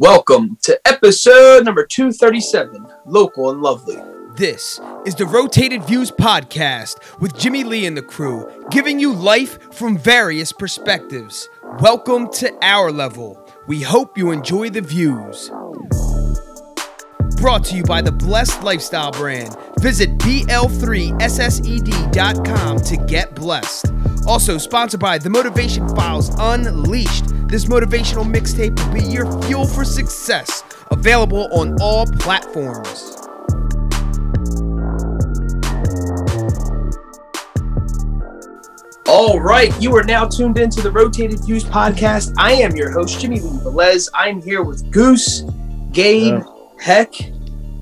Welcome to episode number 237 Local and Lovely. This is the Rotated Views podcast with Jimmy Lee and the crew, giving you life from various perspectives. Welcome to our level. We hope you enjoy the views. Brought to you by the Blessed Lifestyle brand. Visit BL3SSED.com to get blessed. Also sponsored by The Motivation Files Unleashed. This motivational mixtape will be your fuel for success. Available on all platforms. All right, you are now tuned into the Rotated Views podcast. I am your host, Jimmy Lee Velez. I'm here with Goose, Gabe, yeah. Heck,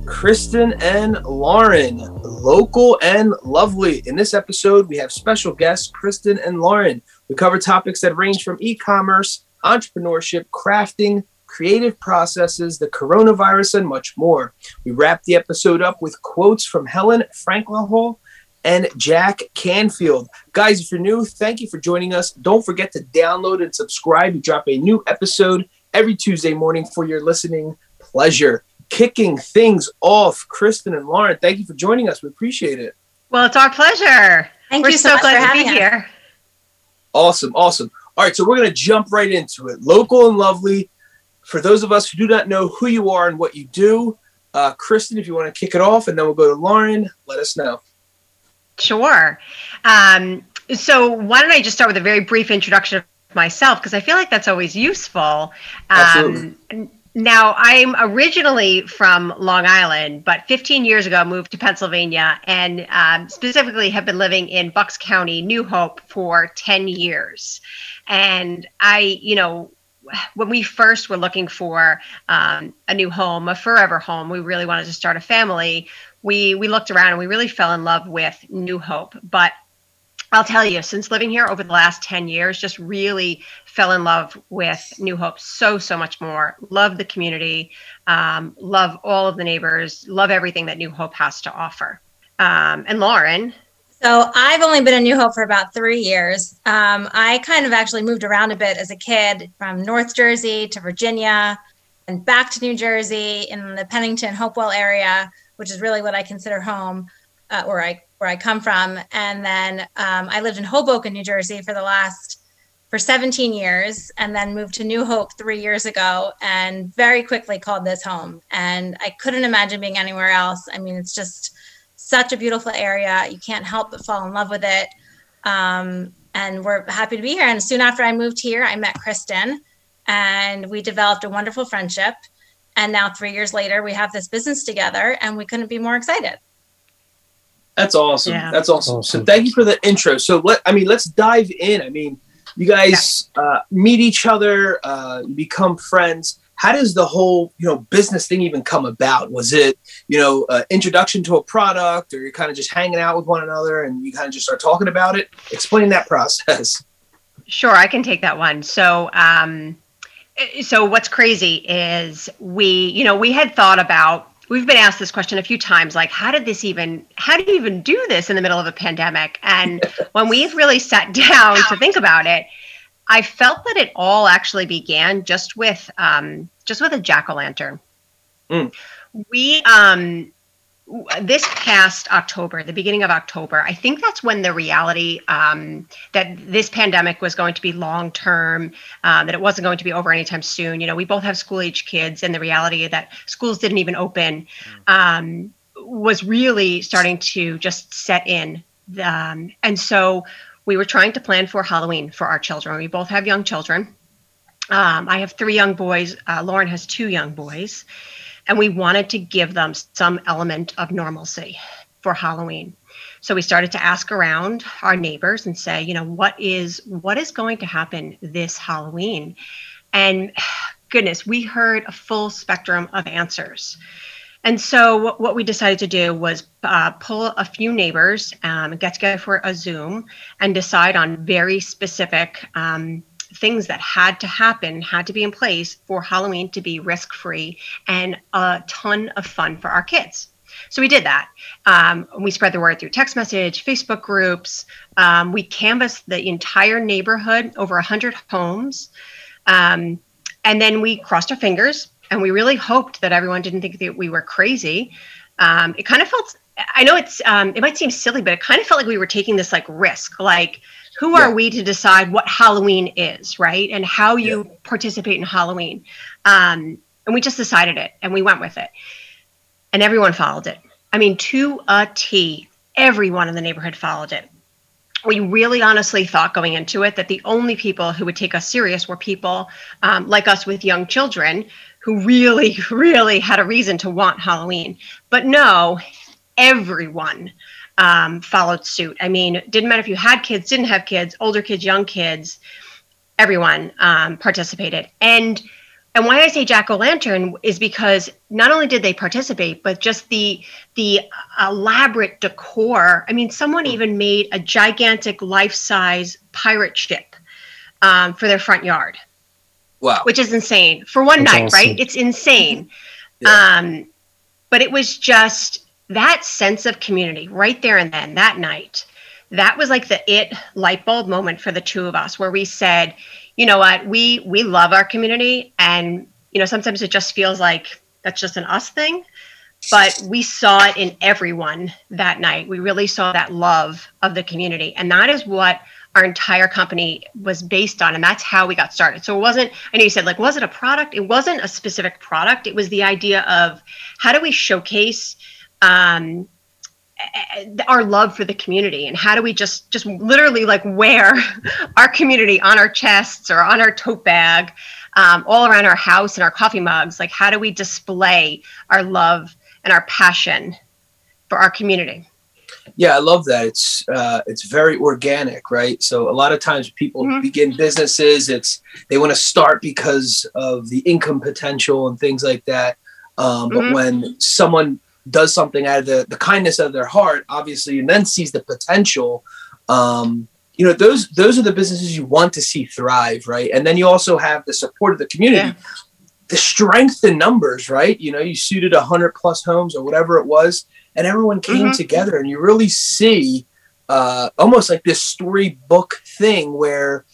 Kristen, and Lauren, local and lovely. In this episode, we have special guests, Kristen and Lauren. We cover topics that range from e commerce, entrepreneurship, crafting, creative processes, the coronavirus, and much more. We wrap the episode up with quotes from Helen Frankenthaler and Jack Canfield. Guys, if you're new, thank you for joining us. Don't forget to download and subscribe. We drop a new episode every Tuesday morning for your listening pleasure. Kicking things off, Kristen and Lauren, thank you for joining us. We appreciate it. Well, it's our pleasure. Thank We're you so, so glad to be us. here. Awesome, awesome. All right, so we're going to jump right into it. Local and lovely. For those of us who do not know who you are and what you do, uh, Kristen, if you want to kick it off, and then we'll go to Lauren, let us know. Sure. Um, so why don't I just start with a very brief introduction of myself because I feel like that's always useful. Absolutely. Now, I'm originally from Long Island, but 15 years ago moved to Pennsylvania and um, specifically have been living in Bucks County, New Hope, for 10 years. And I, you know, when we first were looking for um, a new home, a forever home, we really wanted to start a family. We we looked around and we really fell in love with New Hope. But I'll tell you, since living here over the last 10 years, just really fell in love with New Hope so, so much more. Love the community, um, love all of the neighbors, love everything that New Hope has to offer. Um, and Lauren. So I've only been in New Hope for about three years. Um, I kind of actually moved around a bit as a kid from North Jersey to Virginia and back to New Jersey in the Pennington Hopewell area, which is really what I consider home, uh, where I where I come from. And then um, I lived in Hoboken, New Jersey for the last, for 17 years, and then moved to New Hope three years ago and very quickly called this home. And I couldn't imagine being anywhere else. I mean, it's just such a beautiful area. You can't help but fall in love with it. Um, and we're happy to be here. And soon after I moved here, I met Kristen and we developed a wonderful friendship. And now, three years later, we have this business together and we couldn't be more excited. That's awesome. Yeah. That's awesome. So thank you for the intro. So let I mean let's dive in. I mean, you guys uh, meet each other, uh, become friends. How does the whole you know business thing even come about? Was it you know uh, introduction to a product, or you're kind of just hanging out with one another and you kind of just start talking about it? Explain that process. Sure, I can take that one. So, um, eh, so what's crazy is we, you know, we had thought about. We've been asked this question a few times, like, how did this even? How do you even do this in the middle of a pandemic? And when we've really sat down to think about it, I felt that it all actually began just with, um, just with a jack o' lantern. Mm. We, um, this past October, the beginning of October, I think that's when the reality um, that this pandemic was going to be long term, um, that it wasn't going to be over anytime soon. You know, we both have school age kids, and the reality that schools didn't even open um, was really starting to just set in. Um, and so we were trying to plan for Halloween for our children. We both have young children. Um, I have three young boys. Uh, Lauren has two young boys. And we wanted to give them some element of normalcy for Halloween. So we started to ask around our neighbors and say, you know, what is what is going to happen this Halloween? And goodness, we heard a full spectrum of answers. And so what, we decided to do was uh, pull a few neighbors, um, get together for a Zoom, and decide on very specific um, things that had to happen, had to be in place for Halloween to be risk free and a ton of fun for our kids. So we did that. Um, we spread the word through text message, Facebook groups. Um, we canvassed the entire neighborhood, over 100 homes. Um, and then we crossed our fingers and we really hoped that everyone didn't think that we were crazy. Um, it kind of felt. I know it's. Um, it might seem silly, but it kind of felt like we were taking this like risk, like who Yeah. are we to decide what Halloween is, right? And how you participate in Halloween. Um, and we just decided it and we went with it. And everyone followed it. I mean, to a T, everyone in the neighborhood followed it. We really honestly thought going into it that the only people who would take us serious were people um, like us with young children who really, really had a reason to want Halloween. But no, everyone um, followed suit. I mean, didn't matter if you had kids, didn't have kids, older kids, young kids, everyone um, participated. And and why I say jack o' lantern is because not only did they participate, but just the the elaborate decor. I mean, someone even made a gigantic life size pirate ship um, for their front yard, Wow. which is insane for one That's night, awesome. right? It's insane. Yeah. Um, but it was just that sense of community right there and then that night. That was like the it light bulb moment for the two of us, where we said, you know what, we we love our community, and you know sometimes it just feels like that's just an us thing, but we saw it in everyone that night. We really saw that love of the community, and that is what our entire company was based on and that's how we got started. So it wasn't i know you said like was it a product? It wasn't a specific product. It was the idea of how do we showcase um, our love for the community and how do we just just literally like wear our community on our chests or on our tote bag um, all around our house and our coffee mugs like how do we display our love and our passion for our community Yeah, I love that. It's uh, it's very organic, right? So a lot of times people Mhm. begin businesses, it's they want to start because of the income potential and things like that. Um, but Mhm. when someone does something out of the, the kindness of their heart, obviously, and then sees the potential, um, you know, those those are the businesses you want to see thrive, right? And then you also have the support of the community. Yeah. The strength in numbers, right? You know, you suited a hundred plus homes or whatever it was, and everyone came Mhm. together, and you really see uh, almost like this storybook thing where,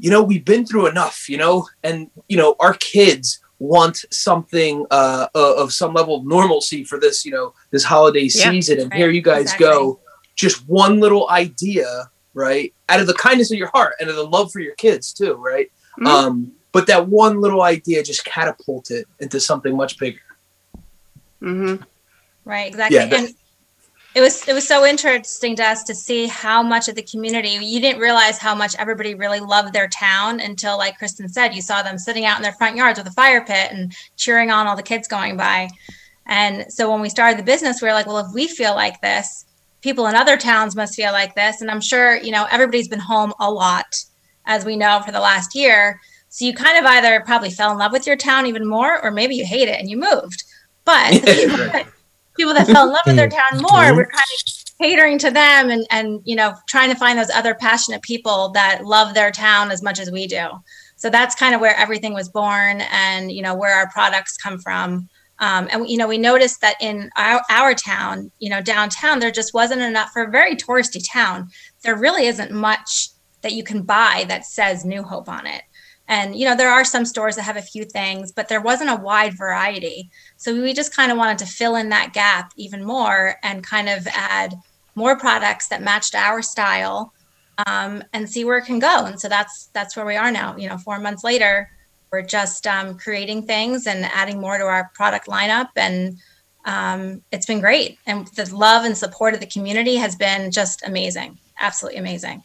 you know, we've been through enough, you know, and you know, our kids want something uh, of some level of normalcy for this, you know, this holiday Yeah. season, and Right, here you guys exactly. go, just one little idea, right, out of the kindness of your heart and of the love for your kids too, right? Mhm. Um, but that one little idea just catapulted into something much bigger. Mm-hmm. Right, exactly. that- and it was it was so interesting to us to see how much of the community you didn't realize how much everybody really loved their town until like Kristen said, you saw them sitting out in their front yards with a fire pit and cheering on all the kids going by. And so when we started the business, we were like, well, if we feel like this, people in other towns must feel like this. And I'm sure, you know, everybody's been home a lot, as we know, for the last year. So you kind of either probably fell in love with your town even more, or maybe you hate it and you moved. But people, that, fell in love with their town more, we're kind of catering to them and and you know trying to find those other passionate people that love their town as much as we do. So that's kind of where everything was born, and you know where our products come from. Um, and you know we noticed that in our, our town, you know downtown, there just wasn't enough for a very touristy town. There really isn't much that you can buy that says New Hope on it. And you know there are some stores that have a few things, but there wasn't a wide variety. So we just kind of wanted to fill in that gap even more and kind of add more products that matched our style um, and see where it can go. And so that's that's where we are now. You know, four months later, we're just um, creating things and adding more to our product lineup, and um, it's been great. And the love and support of the community has been just amazing, absolutely amazing.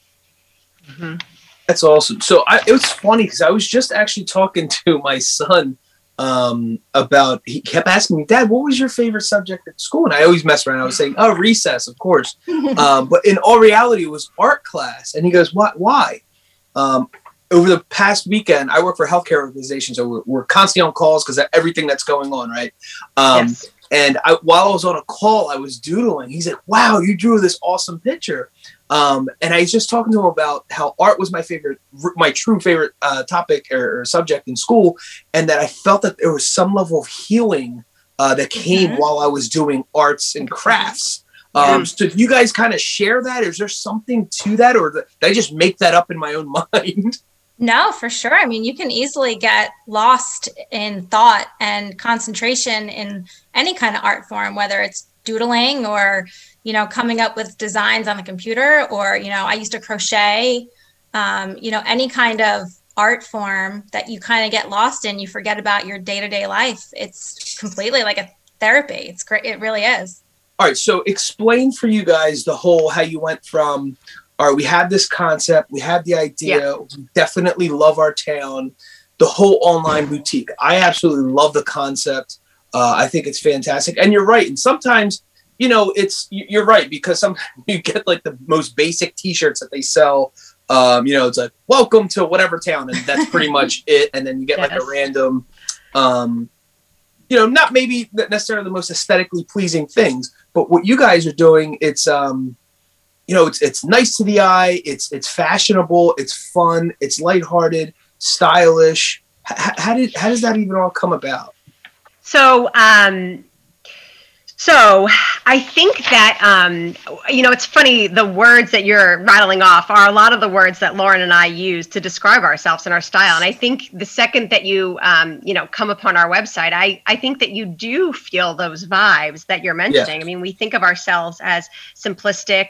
That's awesome. So I, it was funny because I was just actually talking to my son um, about. He kept asking me, "Dad, what was your favorite subject at school?" And I always mess around. I was saying, "Oh, recess, of course." um, but in all reality, it was art class. And he goes, "What? Why?" Um, over the past weekend, I work for a healthcare organization, so we're, we're constantly on calls because everything that's going on, right? Um, yes. and I, while I was on a call, I was doodling. He's like, "Wow, you drew this awesome picture." Um, and I was just talking to him about how art was my favorite, my true favorite uh, topic or, or subject in school, and that I felt that there was some level of healing uh, that came Mhm. while I was doing arts and crafts. Yeah. Um, so, do you guys kind of share that? Is there something to that, or did I just make that up in my own mind? No, for sure. I mean, you can easily get lost in thought and concentration in any kind of art form, whether it's doodling or, you know, coming up with designs on the computer, or, you know, I used to crochet, um, you know, any kind of art form that you kind of get lost in, you forget about your day to day life. It's completely like a therapy. It's great. It really is. All right. So explain for you guys the whole how you went from all right, we have this concept, we have the idea, yeah. we definitely love our town, the whole online boutique. I absolutely love the concept. Uh, I think it's fantastic. And you're right. And sometimes, you know, it's you're right because sometimes you get like the most basic T-shirts that they sell. Um, you know, it's like "Welcome to whatever town," and that's pretty much it. And then you get yes. like a random, um, you know, not maybe necessarily the most aesthetically pleasing things, but what you guys are doing, it's um, you know, it's it's nice to the eye. It's it's fashionable. It's fun. It's lighthearted, stylish. H- how did how does that even all come about? So, um, so I think that um, you know it's funny. The words that you're rattling off are a lot of the words that Lauren and I use to describe ourselves and our style. And I think the second that you um, you know come upon our website, I I think that you do feel those vibes that you're mentioning. I mean, we think of ourselves as simplistic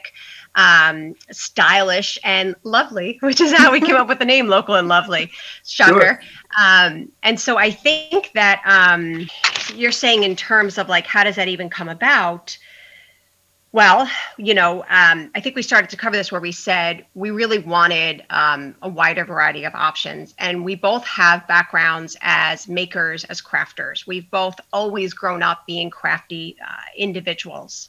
um, stylish and lovely, which is how we came up with the name Local and Lovely. Shocker. Sure. Um, and so I think that um, you're saying in terms of like, how does that even come about? Well, you know, um, I think we started to cover this where we said we really wanted um, a wider variety of options. And we both have backgrounds as makers, as crafters. We've both always grown up being crafty uh, individuals.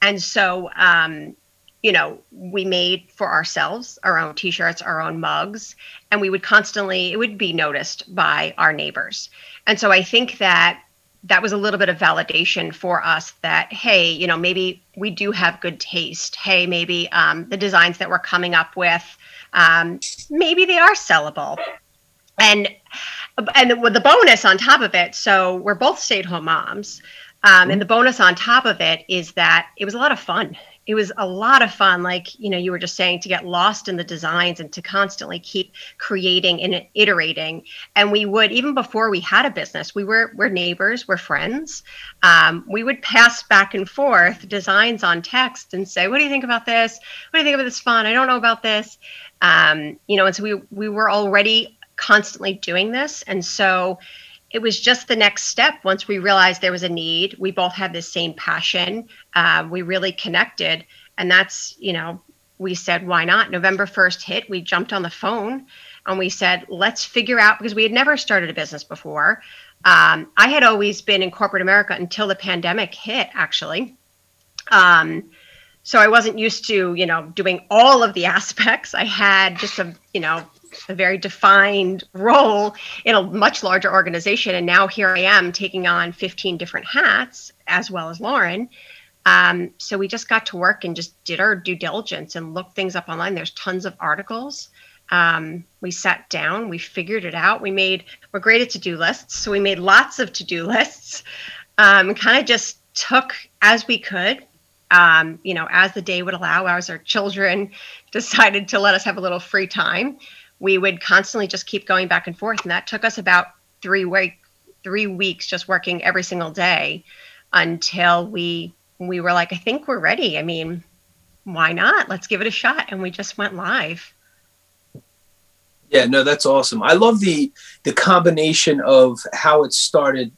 And so, um, you know, we made for ourselves our own t shirts, our own mugs, and we would constantly, it would be noticed by our neighbors. And so I think that that was a little bit of validation for us that, hey, you know, maybe we do have good taste. Hey, maybe um, the designs that we're coming up with, um, maybe they are sellable. And and with the bonus on top of it, so we're both stay-at-home moms. Um, and the bonus on top of it is that it was a lot of fun it was a lot of fun like you know you were just saying to get lost in the designs and to constantly keep creating and iterating. And we would even before we had a business we were we're neighbors we're friends. Um, we would pass back and forth designs on text and say what do you think about this? What do you think about this font? I don't know about this. Um, you know and so we we were already constantly doing this. And so it was just the next step. Once we realized there was a need we both had the same passion uh, we really connected. And that's you know we said why not? November 1st hit we jumped on the phone and we said let's figure out because we had never started a business before. Um, i had always been in corporate america until the pandemic hit actually. Um, so i wasn't used to you know doing all of the aspects. I had just a you know a very defined role in a much larger organization. And now here I am taking on 15 different hats, as well as Lauren. Um, so we just got to work and just did our due diligence and looked things up online. There's tons of articles. Um, we sat down, we figured it out. We made, we're great at to do lists. So we made lots of to do lists um, kind of just took as we could um, you know, as the day would allow, as our children decided to let us have a little free time, we would constantly just keep going back and forth. And that took us about three week three weeks just working every single day until we we were like i think we're ready. I mean why not? Let's give it a shot. And we just went live. Yeah no that's awesome. I love the the combination of how it started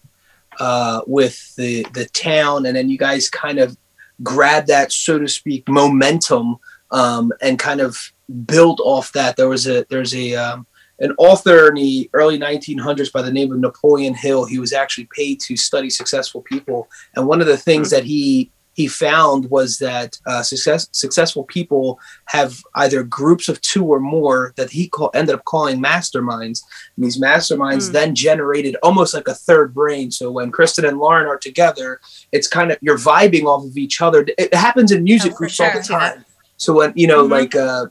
uh, with the the town and then you guys kind of grab that so to speak momentum um, and kind of build off that. There was a there's a um, an author in the early 1900s by the name of Napoleon Hill. He was actually paid to study successful people, and one of the things that he he found was that uh, success, successful people have either groups of two or more that he call, ended up calling masterminds. And these masterminds mm. then generated almost like a third brain. So when Kristen and Lauren are together, it's kind of you're vibing off of each other. It happens in music oh, groups sure. all the time. So when you know, mm-hmm. like uh,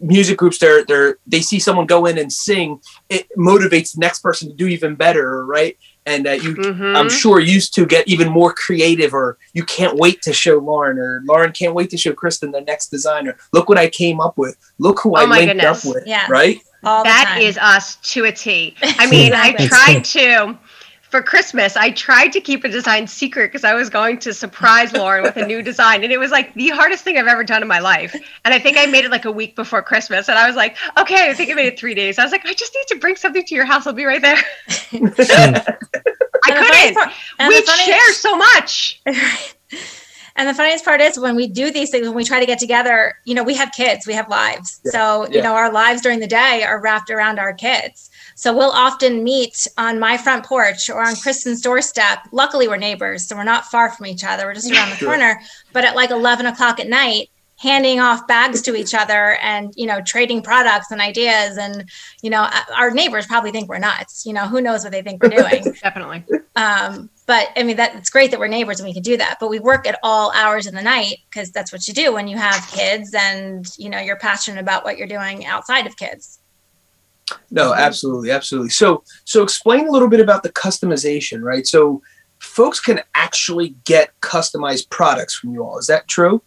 music groups they're they're they see someone go in and sing it motivates the next person to do even better right and uh, you mm-hmm. i'm sure used to get even more creative or you can't wait to show lauren or lauren can't wait to show kristen the next designer look what i came up with look who oh i linked goodness. up with yeah. right all the That time. is us to a T. I mean, I tried to for Christmas. I tried to keep a design secret because I was going to surprise Lauren with a new design, and it was like the hardest thing I've ever done in my life. And I think I made it like a week before Christmas, and I was like, okay, I think I made it three days. I was like, I just need to bring something to your house. I'll be right there. I And the funniest couldn't. part- We the share so much. And the funniest part is when we do these things, when we try to get together, you know, we have kids, we have lives. Yeah, So, you yeah. know, our lives during the day are wrapped around our kids. So we'll often meet on my front porch or on Kristen's doorstep. Luckily, we're neighbors, so we're not far from each other. We're just around the Sure. corner. But at like 11 o'clock at night, handing off bags to each other and, you know, trading products and ideas. And, you know, our neighbors probably think we're nuts. You know, who knows what they think we're doing. Definitely. Um, but I mean, that it's great that we're neighbors and we can do that. But we work at all hours in the night because that's what you do when you have kids and you know you're passionate about what you're doing outside of kids. No, absolutely, absolutely. So, so explain a little bit about the customization, right? So, folks can actually get customized products from you all. Is that true?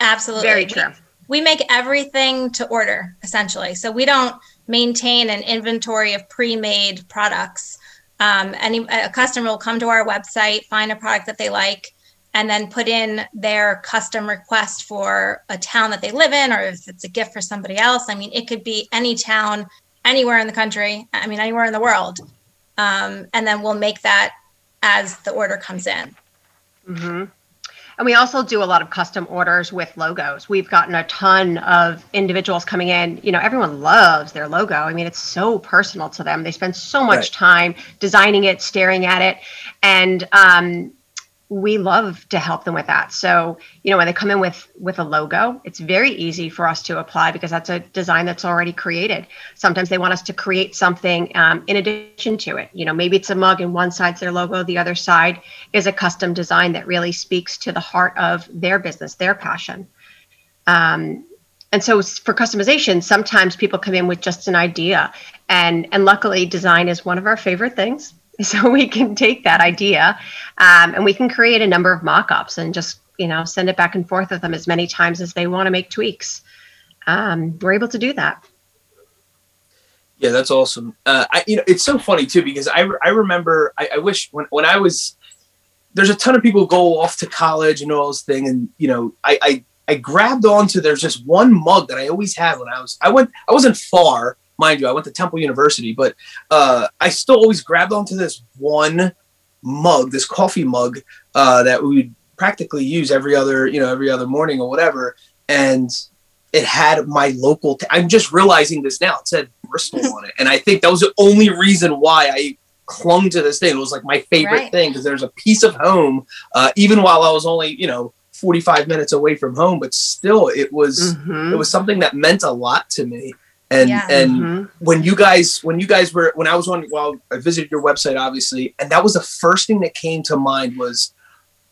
Absolutely, Very We- true. We, make everything to order essentially, so we don't maintain an inventory of pre-made products. Um, any a customer will come to our website, find a product that they like, and then put in their custom request for a town that they live in, or if it's a gift for somebody else. I mean, it could be any town, anywhere in the country. I mean, anywhere in the world. Um, and then we'll make that as the order comes in. hmm And we also do a lot of custom orders with logos. We've gotten a ton of individuals coming in. You know, everyone loves their logo. I mean, it's so personal to them. They spend so much Right. time designing it, staring at it, and um, we love to help them with that. So, you know, when they come in with with a logo, it's very easy for us to apply because that's a design that's already created. Sometimes they want us to create something um, in addition to it. You know, maybe it's a mug and one side's their logo, the other side is a custom design that really speaks to the heart of their business, their passion. Um, and so for customization, sometimes people come in with just an idea, and and luckily, design is one of our favorite things. So we can take that idea, um, and we can create a number of mock-ups and just you know send it back and forth with them as many times as they want to make tweaks. Um, we're able to do that. Yeah, that's awesome. Uh, I, you know, it's so funny too because I, I remember I, I wish when, when I was there's a ton of people go off to college and all this thing, and you know, I, I I grabbed onto there's just one mug that I always had when I was I went I wasn't far, mind you, I went to Temple University, but uh, I still always grabbed onto this one mug, this coffee mug uh, that we would practically use every other you know every other morning or whatever, and it had my local. T- I'm just realizing this now. It said Bristol on it, and I think that was the only reason why I clung to this thing. It was like my favorite Right. thing because there's a piece of home, uh, even while I was only you know 45 minutes away from home, but still it was Mhm. it was something that meant a lot to me. And Yeah. and Mhm. when you guys when you guys were when I was on well I visited your website obviously and that was the first thing that came to mind was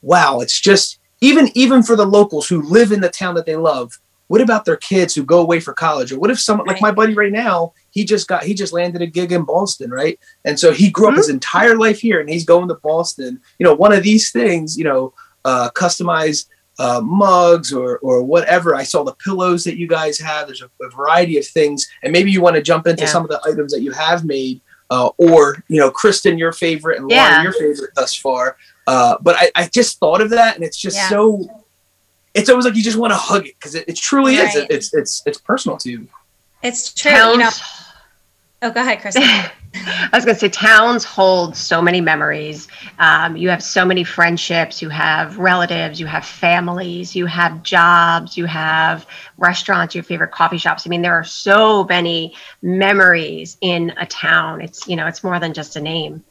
wow it's just even even for the locals who live in the town that they love what about their kids who go away for college? Or what if someone like my buddy right now he just got he just landed a gig in Boston right? And so he grew up his entire life here and he's going to Boston. You know one of these things you know uh customized uh, mugs or or whatever. I saw the pillows that you guys have. There's a, a variety of things, and maybe you want to jump into Yeah. some of the items that you have made, uh, or you know, Kristen, your favorite, and Lauren, your favorite thus far. Uh, but I, I just thought of that, and it's just Yeah. so. It's always like you just want to hug it because it, it truly is. It, it's it's it's personal to you. It's true. You know. Towns- Oh, go ahead, Kristen. I was going to say, towns hold so many memories. Um, you have so many friendships. You have relatives. You have families. You have jobs. You have restaurants. Your favorite coffee shops. I mean, there are so many memories in a town. It's you know, it's more than just a name.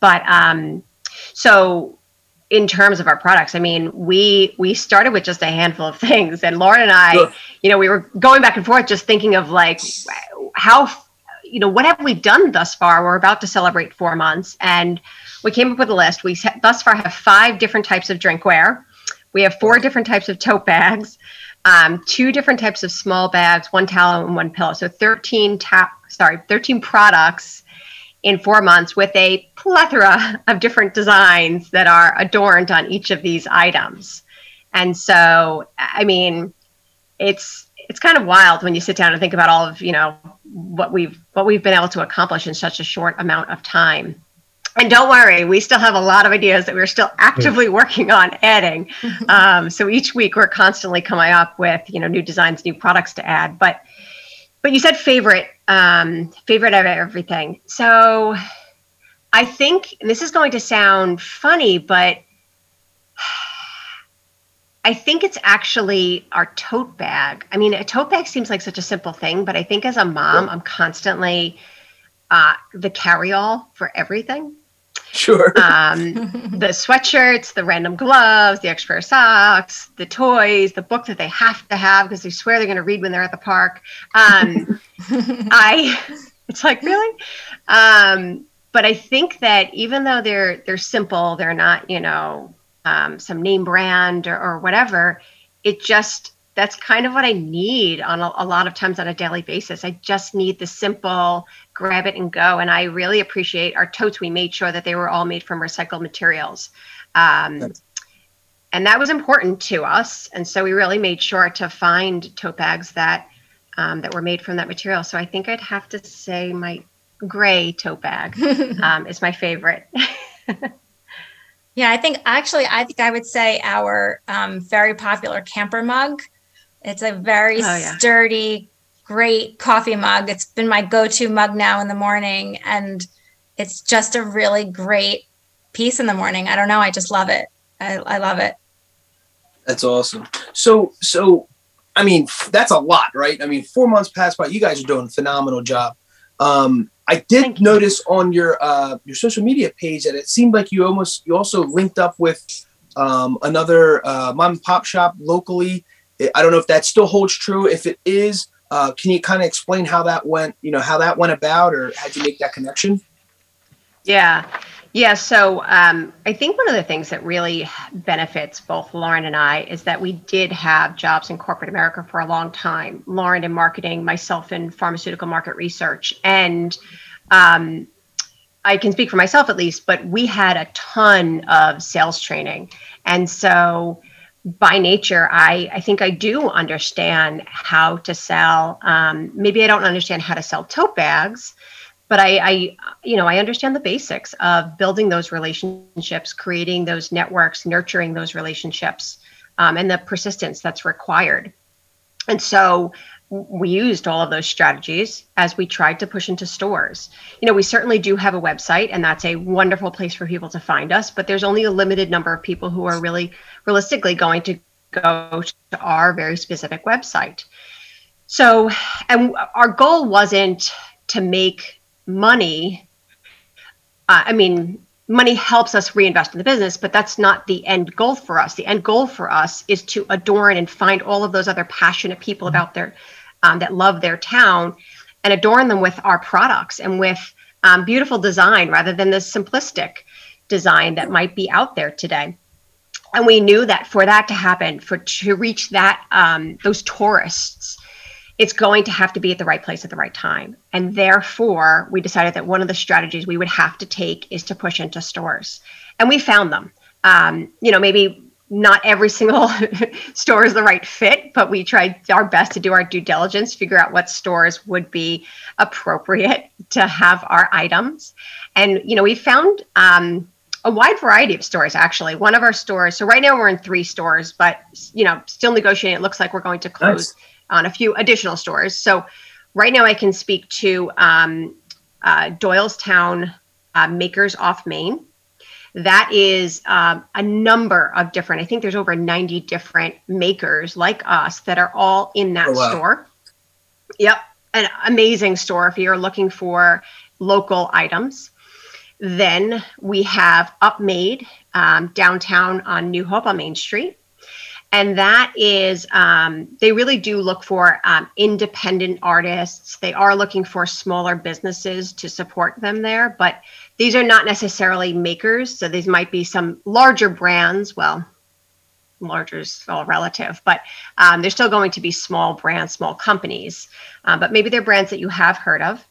But um, so in terms of our products, I mean, we we started with just a handful of things, and Lauren and I, Sure. you know, we were going back and forth, just thinking of like how you know, what have we done thus far? We're about to celebrate four months, and we came up with a list. We thus far have five different types of drinkware. We have four different types of tote bags, um, two different types of small bags, one towel and one pillow. So 13 tap, sorry, 13 products in four months with a plethora of different designs that are adorned on each of these items. And so, I mean, it's it's kind of wild when you sit down and think about all of you know what we've what we've been able to accomplish in such a short amount of time. And don't worry, we still have a lot of ideas that we're still actively working on adding. Um, so each week we're constantly coming up with you know new designs, new products to add. But but you said favorite um, favorite of everything. So I think this is going to sound funny, but I think it's actually our tote bag. I mean, a tote bag seems like such a simple thing, but I think as a mom, I'm constantly uh, the carry-all for everything. Sure. Um, the sweatshirts, the random gloves, the extra pair of socks, the toys, the book that they have to have because they swear they're going to read when they're at the park. Um, I, it's like really, um, but I think that even though they're they're simple, they're not you know um, some name brand or, or whatever. It just that's kind of what I need on a, a, lot of times on a daily basis. I just need the simple grab it and go. And I really appreciate our totes. We made sure that they were all made from recycled materials. Um, and that was important to us. And so we really made sure to find tote bags that um, that were made from that material. So I think I'd have to say my gray tote bag um, is my favorite. Yeah, I think actually, I think I would say our um, very popular camper mug. It's a very oh, yeah. sturdy, great coffee mug. It's been my go to mug now in the morning. And it's just a really great piece in the morning. I don't know. I just love it. I, I love it. That's awesome. So, so, I mean, that's a lot, right? I mean, four months passed by. You guys are doing a phenomenal job. Um, I did notice on your uh, your social media page that it seemed like you almost you also linked up with um, another uh, mom and pop shop locally. I don't know if that still holds true. If it is, uh, can you kind of explain how that went? You know how that went about, or had you make that connection? Yeah, yeah. So um, I think one of the things that really benefits both Lauren and I is that we did have jobs in corporate America for a long time. Lauren in marketing, myself in pharmaceutical market research, and um, I can speak for myself at least, but we had a ton of sales training. And so by nature, I, I think I do understand how to sell. Um, maybe I don't understand how to sell tote bags, but I, I, you know, I understand the basics of building those relationships, creating those networks, nurturing those relationships, um, and the persistence that's required. And so we used all of those strategies as we tried to push into stores. You know, we certainly do have a website, and that's a wonderful place for people to find us, but there's only a limited number of people who are really realistically going to go to our very specific website. So, and our goal wasn't to make money. Uh, I mean, money helps us reinvest in the business, but that's not the end goal for us. The end goal for us is to adorn and find all of those other passionate people about their um, that love their town and adorn them with our products and with um, beautiful design rather than the simplistic design that might be out there today. And we knew that for that to happen, for to reach that um, those tourists, it's going to have to be at the right place at the right time. And therefore, we decided that one of the strategies we would have to take is to push into stores. And we found them. Um, you know, maybe not every single store is the right fit, but we tried our best to do our due diligence, figure out what stores would be appropriate to have our items. And, you know, we found um, a wide variety of stores, actually. One of our stores, so right now we're in three stores, but, you know, still negotiating. It looks like we're going to close nice. On a few additional stores. So right now I can speak to um, uh, Doylestown uh, Makers Off Main that is um, a number of different i think there's over 90 different makers like us that are all in that oh, wow. store yep an amazing store if you're looking for local items then we have upmade um, downtown on new hope on main street and that is um, they really do look for um, independent artists they are looking for smaller businesses to support them there but these are not necessarily makers. So these might be some larger brands. Well, larger is all relative, but um, they're still going to be small brands, small companies. Uh, but maybe they're brands that you have heard of.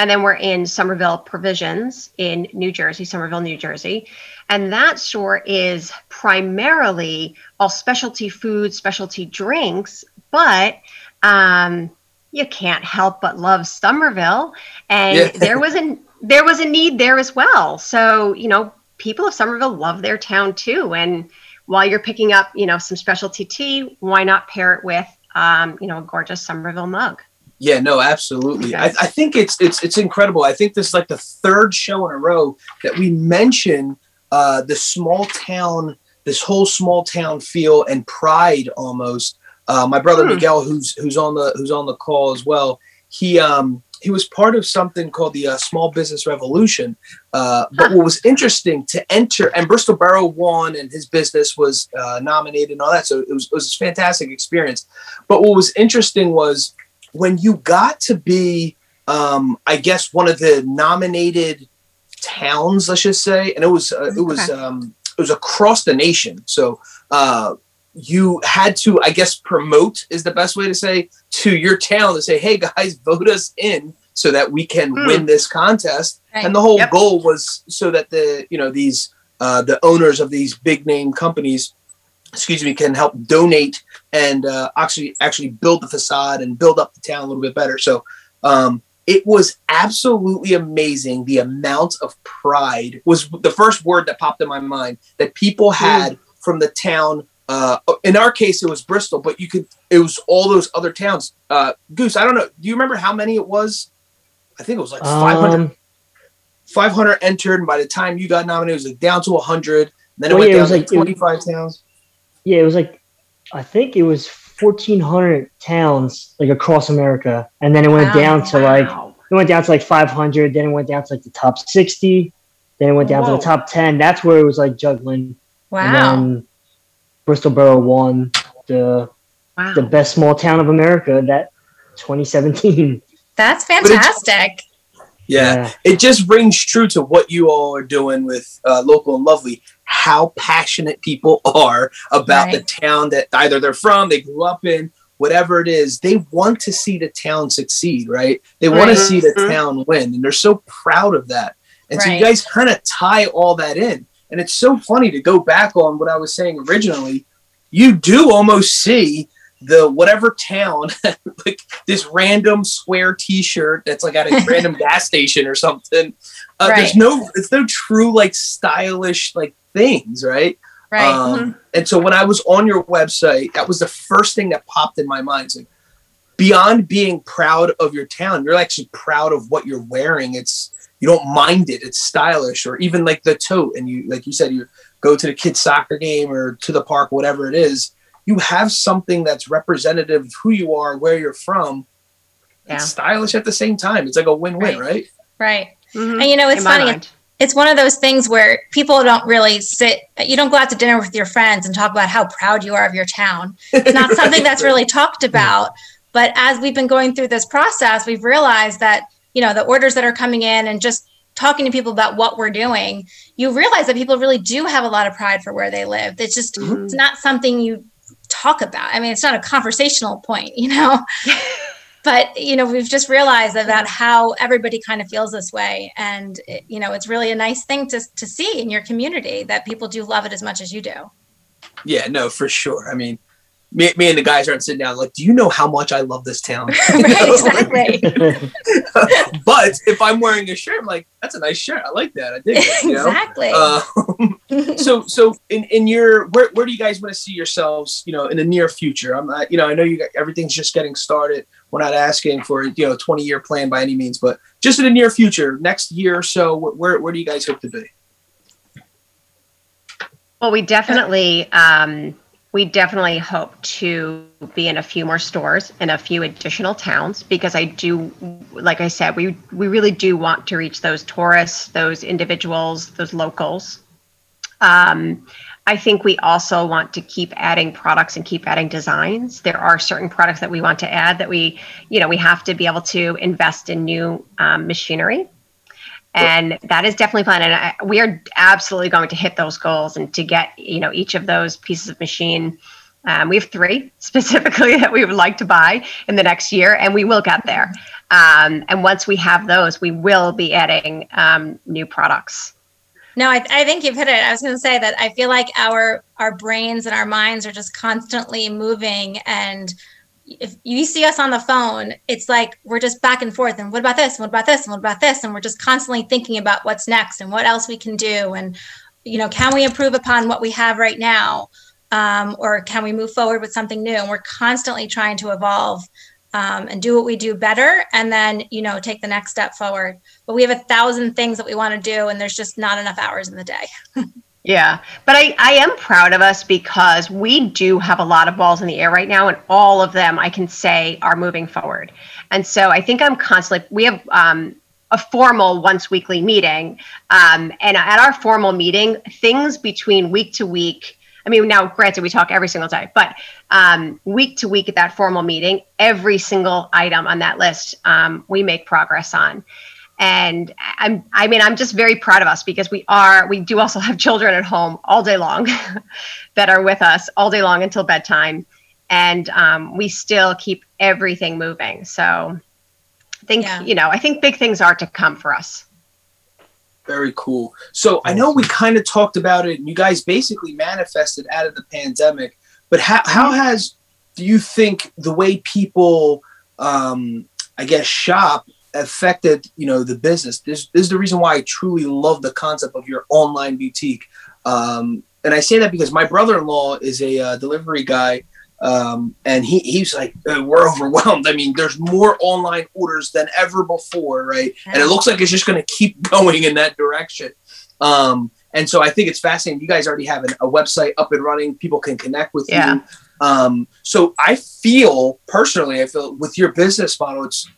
And then we're in Somerville Provisions in New Jersey, Somerville, New Jersey. And that store is primarily all specialty foods, specialty drinks, but um, you can't help but love Somerville, and Yeah. there was a there was a need there as well. So you know, people of Somerville love their town too, and while you're picking up you know some specialty tea, why not pair it with um, you know a gorgeous Somerville mug? Yeah, no, absolutely. I, I think it's it's it's incredible. I think this is like the third show in a row that we mention uh, the small town, this whole small town feel and pride almost. Uh, my brother Hmm. Miguel, who's who's on the who's on the call as well, he um he was part of something called the uh, Small Business Revolution. Uh, but what was interesting to enter, and Bristol Borough won, and his business was uh, nominated and all that. So it was it was a fantastic experience. But what was interesting was when you got to be um i guess one of the nominated towns let's just say and it was uh, it was Okay. um it was across the nation so uh you had to i guess promote is the best way to say to your town to say hey guys vote us in so that we can Hmm. win this contest Right. and the whole Yep. goal was so that the you know these uh the owners of these big name companies excuse me can help donate and uh, actually actually build the facade and build up the town a little bit better. So um, it was absolutely amazing. The amount of pride was the first word that popped in my mind that people had from the town uh, in our case it was bristol but you could it was all those other towns. Uh, goose i don't know. Do you remember how many it was? I think it was like 500 Um, 500 entered and by the time you got nominated it was like down to 100 then it Well, went yeah, it down was to like- it- 25 towns. Yeah, it was like I think it was fourteen hundred towns like across America, and then it went Wow. down to like Wow. it went down to like five hundred. Then it went down to like the top sixty. Then it went down to the top ten. That's where it was like juggling. Wow. And then Bristol Borough won the wow. the best small town of America that 2017. That's it's- fantastic. Yeah. it just rings true to what you all are doing with uh, local and lovely how passionate people are about the town that either they're from they grew up in whatever it is they want to see the town succeed right? They want to see the Mhm. town win and they're so proud of that. And so you guys kind of tie all that in. And it's so funny to go back on what i was saying originally. You do almost see the whatever town like this random square t-shirt that's like at a random gas station or something. Uh, there's no it's no true like stylish like things right? Right. um, and so when i was on your website that was the first thing that popped in my mind. It's like beyond being proud of your town you're actually proud of what you're wearing. It's you don't mind it. It's stylish. Or even like the tote. And you like you said you go to the kids soccer game or to the park whatever it is you have something that's representative of who you are where you're from Yeah. it's stylish at the same time it's like a win-win Right. right, right. Mhm. And you know, it's In funny. It's one of those things where people don't really sit, you don't go out to dinner with your friends and talk about how proud you are of your town. It's not something that's really talked about. But as we've been going through this process, we've realized that, you know, the orders that are coming in and just talking to people about what we're doing, you realize that people really do have a lot of pride for where they live. It's just, Mhm. it's not something you talk about. I mean, it's not a conversational point, you know? but you know we've just realized about how everybody kind of feels this way and it, you know it's really a nice thing to, to see in your community that people do love it as much as you do Yeah, no, for sure. I mean, me, me and the guys aren't sitting down like, do you know how much I love this town? right exactly but if I'm wearing a shirt, I'm like, that's a nice shirt. I like that. I dig it. Know? exactly Uh, so, so in, in your where, where do you guys want to see yourselves? You know, in the near future. I'm not. You know, I know you got everything's just getting started. We're not asking for you know 20 year plan by any means, but just in the near future, next year or so, wh- where where do you guys hope to be? Well, we definitely um, we definitely hope to be in a few more stores in a few additional towns because I do, like I said, we we really do want to reach those tourists, those individuals, those locals. Um, I think we also want to keep adding products and keep adding designs. There are certain products that we want to add that we, you know, we have to be able to invest in new um, machinery and that is definitely fun. And I, we are absolutely going to hit those goals and to get you know each of those pieces of machine. Um, we have three specifically that we would like to buy in the next year and we will get there. Um, and once we have those we will be adding um, new products. No I, I think you've hit it. I was going to say that i feel like our our brains and our minds are just constantly moving and if you see us on the phone, it's like we're just back and forth. And what about this? And what about this? And what about this? And we're just constantly thinking about what's next and what else we can do. And, you know, can we improve upon what we have right now? Um, or can we move forward with something new? And we're constantly trying to evolve um, and do what we do better and then, you know, take the next step forward. But we have a thousand things that we want to do, and there's just not enough hours in the day. Yeah, but I, I am proud of us because we do have a lot of balls in the air right now, and all of them I can say are moving forward. And so I think I'm constantly, we have um, a formal once weekly meeting. Um, and at our formal meeting, things between week to week, I mean, now granted, we talk every single day, but um, week to week at that formal meeting, every single item on that list um, we make progress on and i'm i mean i'm just very proud of us because we are we do also have children at home all day long that are with us all day long until bedtime. And um, we still keep everything moving. So i think yeah. you know i think big things are to come for us. Very cool. So i know we kind of talked about it and you guys basically manifested out of the pandemic but how, how has do you think the way people um, i guess shop affected you know the business. This, this is the reason why i truly love the concept of your online boutique. Um, and i say that because my brother-in-law is a uh, delivery guy um, and he, he's like uh, we're overwhelmed. I mean there's more online orders than ever before right? And it looks like it's just going to keep going in that direction. Um, and so i think it's fascinating. You guys already have an, a website up and running. People can connect with yeah. you um, so i feel personally i feel with your business model it's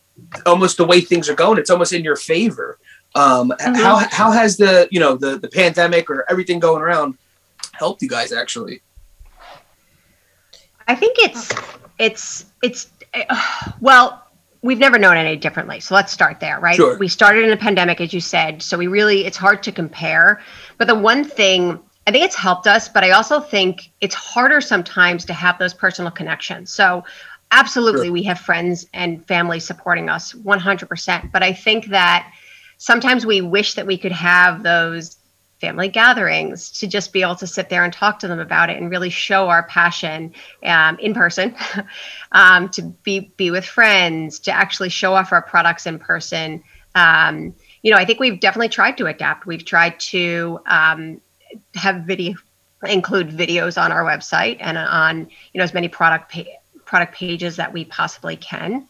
almost the way things are going, it's almost in your favor. Um, mm-hmm. How how has the you know the the pandemic or everything going around helped you guys actually? I think it's it's it's uh, well. We've never known any differently. So let's start there, right? Sure. We started in a pandemic, as you said. So we really, it's hard to compare. But the one thing I think it's helped us, but I also think it's harder sometimes to have those personal connections. So absolutely sure. we have friends and family supporting us 100% but i think that sometimes we wish that we could have those family gatherings to just be able to sit there and talk to them about it and really show our passion um, in person um, to be be with friends to actually show off our products in person. Um, you know i think we've definitely tried to adapt. We've tried to um, have video include videos on our website and on you know as many product pa- product pages that we possibly can.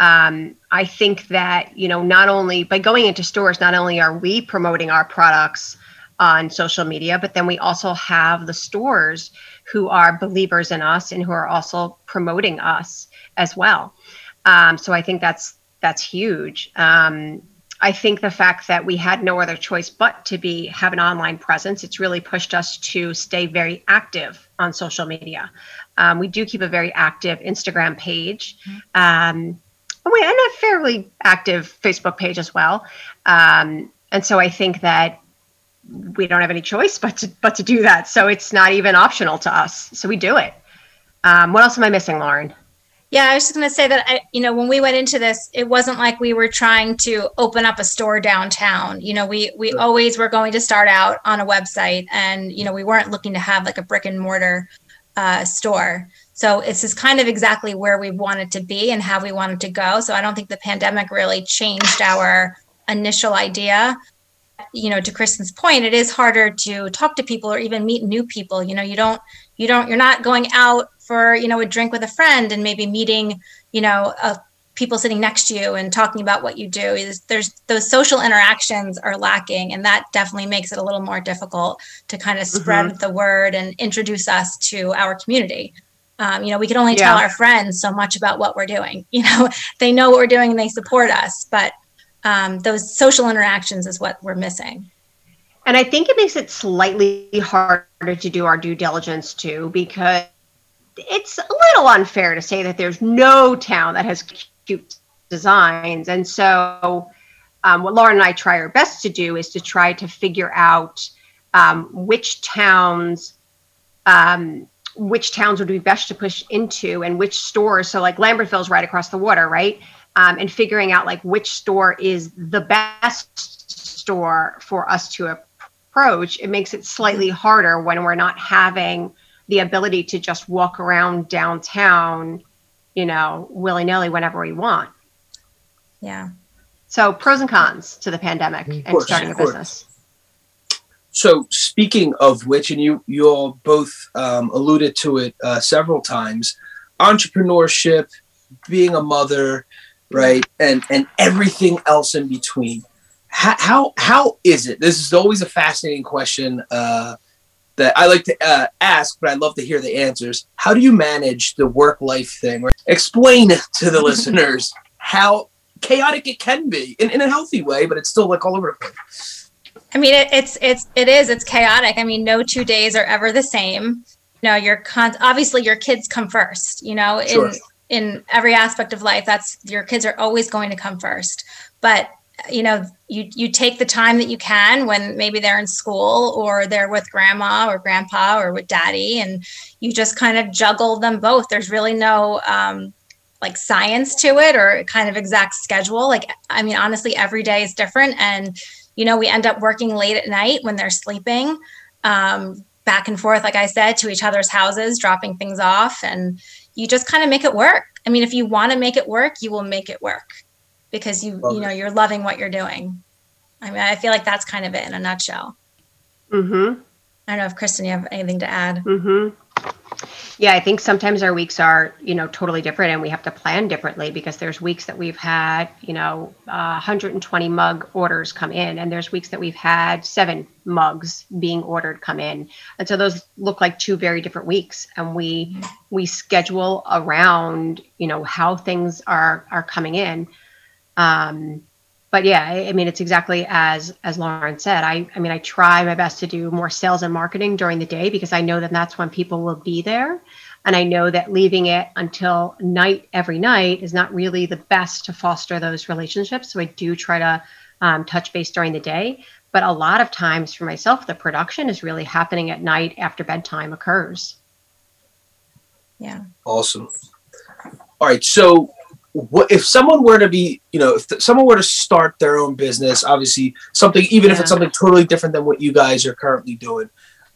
Um, I think that, you know, not only by going into stores, not only are we promoting our products on social media, but then we also have the stores who are believers in us and who are also promoting us as well. Um, so I think that's that's huge. Um, I think the fact that we had no other choice but to be have an online presence, it's really pushed us to stay very active on social media. Um, we do keep a very active Instagram page. Mm-hmm. Um, and a fairly active Facebook page as well. Um, and so I think that we don't have any choice but to but to do that. So it's not even optional to us. So we do it. Um, what else am I missing, Lauren? Yeah, I was just going to say that I, you know, when we went into this, it wasn't like we were trying to open up a store downtown. You know, we we always were going to start out on a website, and you know, we weren't looking to have like a brick and mortar uh, store. So it's just kind of exactly where we wanted to be and how we wanted to go. So I don't think the pandemic really changed our initial idea. You know, to Kristen's point, it is harder to talk to people or even meet new people. You know, you don't, you don't, you're not going out for, you know, a drink with a friend and maybe meeting, you know, a people sitting next to you and talking about what you do is there's those social interactions are lacking and that definitely makes it a little more difficult to kind of spread mm-hmm. the word and introduce us to our community um, you know we can only yeah. tell our friends so much about what we're doing you know they know what we're doing and they support us but um, those social interactions is what we're missing and i think it makes it slightly harder to do our due diligence too because it's a little unfair to say that there's no town that has cute designs. And so, um, what Lauren and I try our best to do is to try to figure out um, which towns. Um, which towns would be best to push into and which stores so like lambertville's right across the water right um, and figuring out like which store is the best store for us to approach it makes it slightly harder when we're not having the ability to just walk around downtown you know, willy nilly whenever we want. Yeah. So pros and cons to the pandemic and starting a business. So speaking of which, and you you all both um, alluded to it uh, several times, entrepreneurship, being a mother, right, and and everything else in between. How how, how is it? This is always a fascinating question uh, that I like to uh, ask, but I love to hear the answers. How do you manage the work life thing? Explain to the listeners how chaotic it can be in, in a healthy way, but it's still like all over the place. I mean, it, it's it's it is it's chaotic. I mean, no two days are ever the same. You know, your con- obviously your kids come first. You know, in Sure. in every aspect of life, that's your kids are always going to come first. But you know, you you take the time that you can when maybe they're in school or they're with grandma or grandpa or with daddy, and you just kind of juggle them both. There's really no um, like science to it or kind of exact schedule. Like, I mean, honestly, every day is different, and you know, we end up working late at night when they're sleeping, um, back and forth, like I said, to each other's houses, dropping things off. And you just kind of make it work. I mean, if you want to make it work, you will make it work because you, Love you know, it. you're loving what you're doing. I mean, I feel like that's kind of it in a nutshell. Mm-hmm. I don't know if Kristen, you have anything to add. Mm-hmm. Yeah, I think sometimes our weeks are, you know, totally different and we have to plan differently because there's weeks that we've had, you know, uh, 120 mug orders come in and there's weeks that we've had seven mugs being ordered come in. And so those look like two very different weeks and we we schedule around, you know, how things are are coming in. Um but yeah, I, I mean, it's exactly as as Lauren said. I, I mean, I try my best to do more sales and marketing during the day because I know that that's when people will be there, and I know that leaving it until night every night is not really the best to foster those relationships. So I do try to um, touch base during the day, but a lot of times for myself, the production is really happening at night after bedtime occurs. Yeah. Awesome. All right. So, what if someone were to be, you know, if th- someone were to start their own business, obviously something, even if it's something totally different than what you guys are currently doing,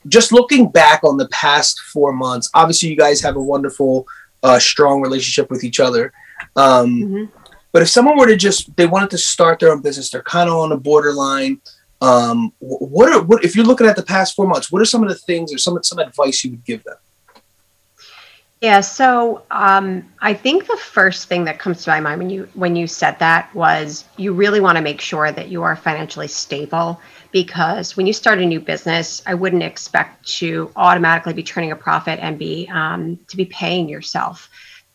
just looking back on the past four months, obviously you guys have a wonderful, uh, strong relationship with each other. Um, Mhm. But if someone were to just, they wanted to start their own business, they're kind of on the borderline. Um, what are what if you're looking at the past four months? What are some of the things or some some advice you would give them? Yeah, so um, I think the first thing that comes to my mind when you when you said that was you really want to make sure that you are financially stable because when you start a new business, I wouldn't expect to automatically be turning a profit and be um, to be paying yourself.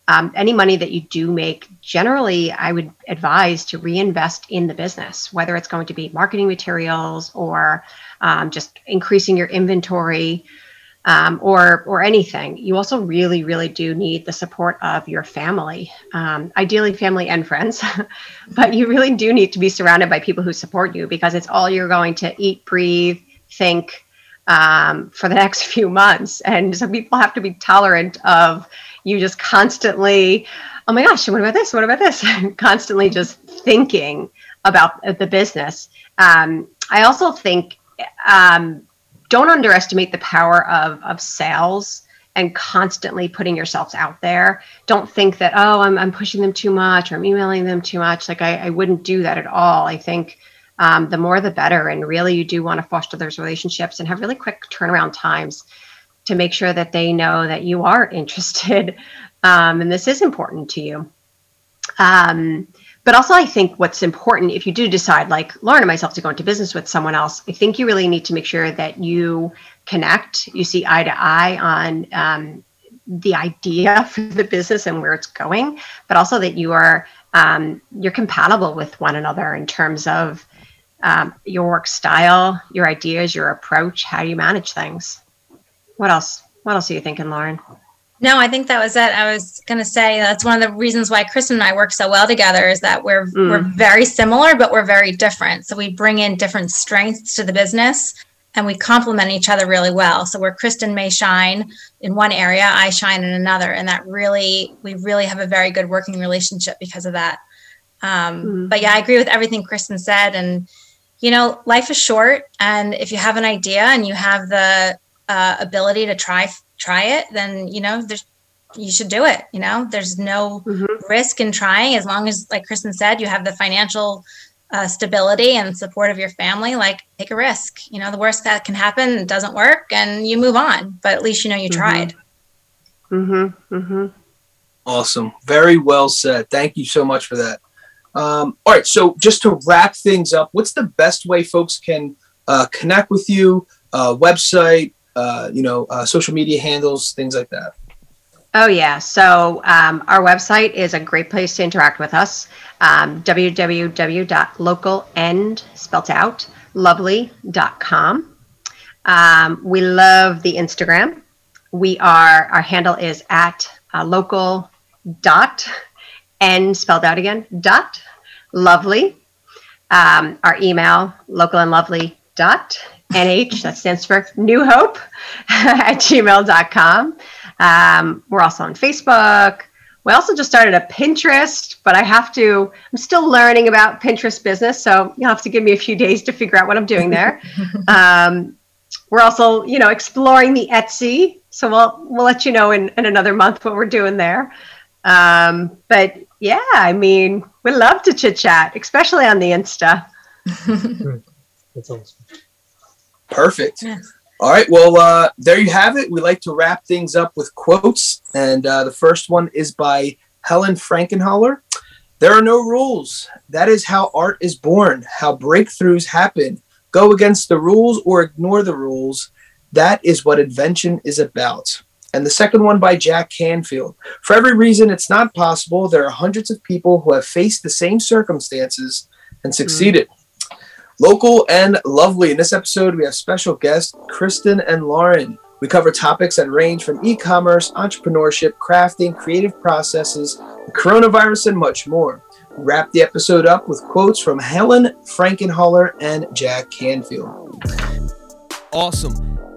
Um, any money that you do make, generally, I would advise to reinvest in the business, whether it's going to be marketing materials or um, just increasing your inventory um, or or anything. You also really, really do need the support of your family, um, ideally family and friends, but you really do need to be surrounded by people who support you because it's all you're going to eat, breathe, think um, for the next few months. And so people have to be tolerant of you just constantly, oh my gosh, what about this? What about this? constantly just thinking about the business. Um, I also think um, don't underestimate the power of of sales and constantly putting yourselves out there. Don't think that oh I'm I'm pushing them too much or I'm emailing them too much. Like I, I wouldn't do that at all. I think um, the more the better. And really, you do want to foster those relationships and have really quick turnaround times to make sure that they know that you are interested um, and this is important to you. Um, but also, I think what's important if you do decide, like Lauren and myself, to go into business with someone else, I think you really need to make sure that you connect, you see eye to eye on um, the idea for the business and where it's going, but also that you are um, you're compatible with one another in terms of um, your work style, your ideas, your approach, how you manage things. What else? What else are you thinking, Lauren? No, I think that was it. I was going to say that's one of the reasons why Kristen and I work so well together is that we're Mm. we're very similar, but we're very different. So we bring in different strengths to the business, and we complement each other really well. So where Kristen may shine in one area, I shine in another, and that really we really have a very good working relationship because of that. Um, Mm. But yeah, I agree with everything Kristen said, and you know, life is short, and if you have an idea and you have the uh, ability to try try it, then you know there's you should do it. You know, there's no Mhm. risk in trying as long as, like Kristen said, you have the financial uh, stability and support of your family. Like, take a risk. You know, the worst that can happen, doesn't work, and you move on. But at least you know you Mhm. tried. Mm-hmm. Mm-hmm. Awesome. Very well said. Thank you so much for that. Um, all right. So, just to wrap things up, what's the best way folks can uh, connect with you? Uh, website, uh, you know, uh, social media handles, things like that. Oh yeah. So um, our website is a great place to interact with us. Um, www.localand spelt out lovely.com. Um, we love the Instagram. We are our handle is at uh, local dot and spelled out again dot lovely. Um, our email local and lovely dot nh that stands for New Hope at gmail.com. Um, we're also on Facebook. We also just started a Pinterest, but I have to, I'm still learning about Pinterest business. So you'll have to give me a few days to figure out what I'm doing there. um, we're also, you know, exploring the Etsy. So we'll, we'll let you know in, in another month what we're doing there. Um, but yeah, I mean, we love to chit chat, especially on the Insta. That's awesome. Perfect. All right. Well, uh, there you have it. We like to wrap things up with quotes. And uh, the first one is by Helen Frankenthaler. There are no rules. That is how art is born, how breakthroughs happen. Go against the rules or ignore the rules. That is what invention is about. And the second one by Jack Canfield. For every reason it's not possible, there are hundreds of people who have faced the same circumstances and succeeded. Local and lovely. In this episode, we have special guests Kristen and Lauren. We cover topics that range from e commerce, entrepreneurship, crafting, creative processes, the coronavirus, and much more. We wrap the episode up with quotes from Helen Frankenthaler and Jack Canfield. Awesome.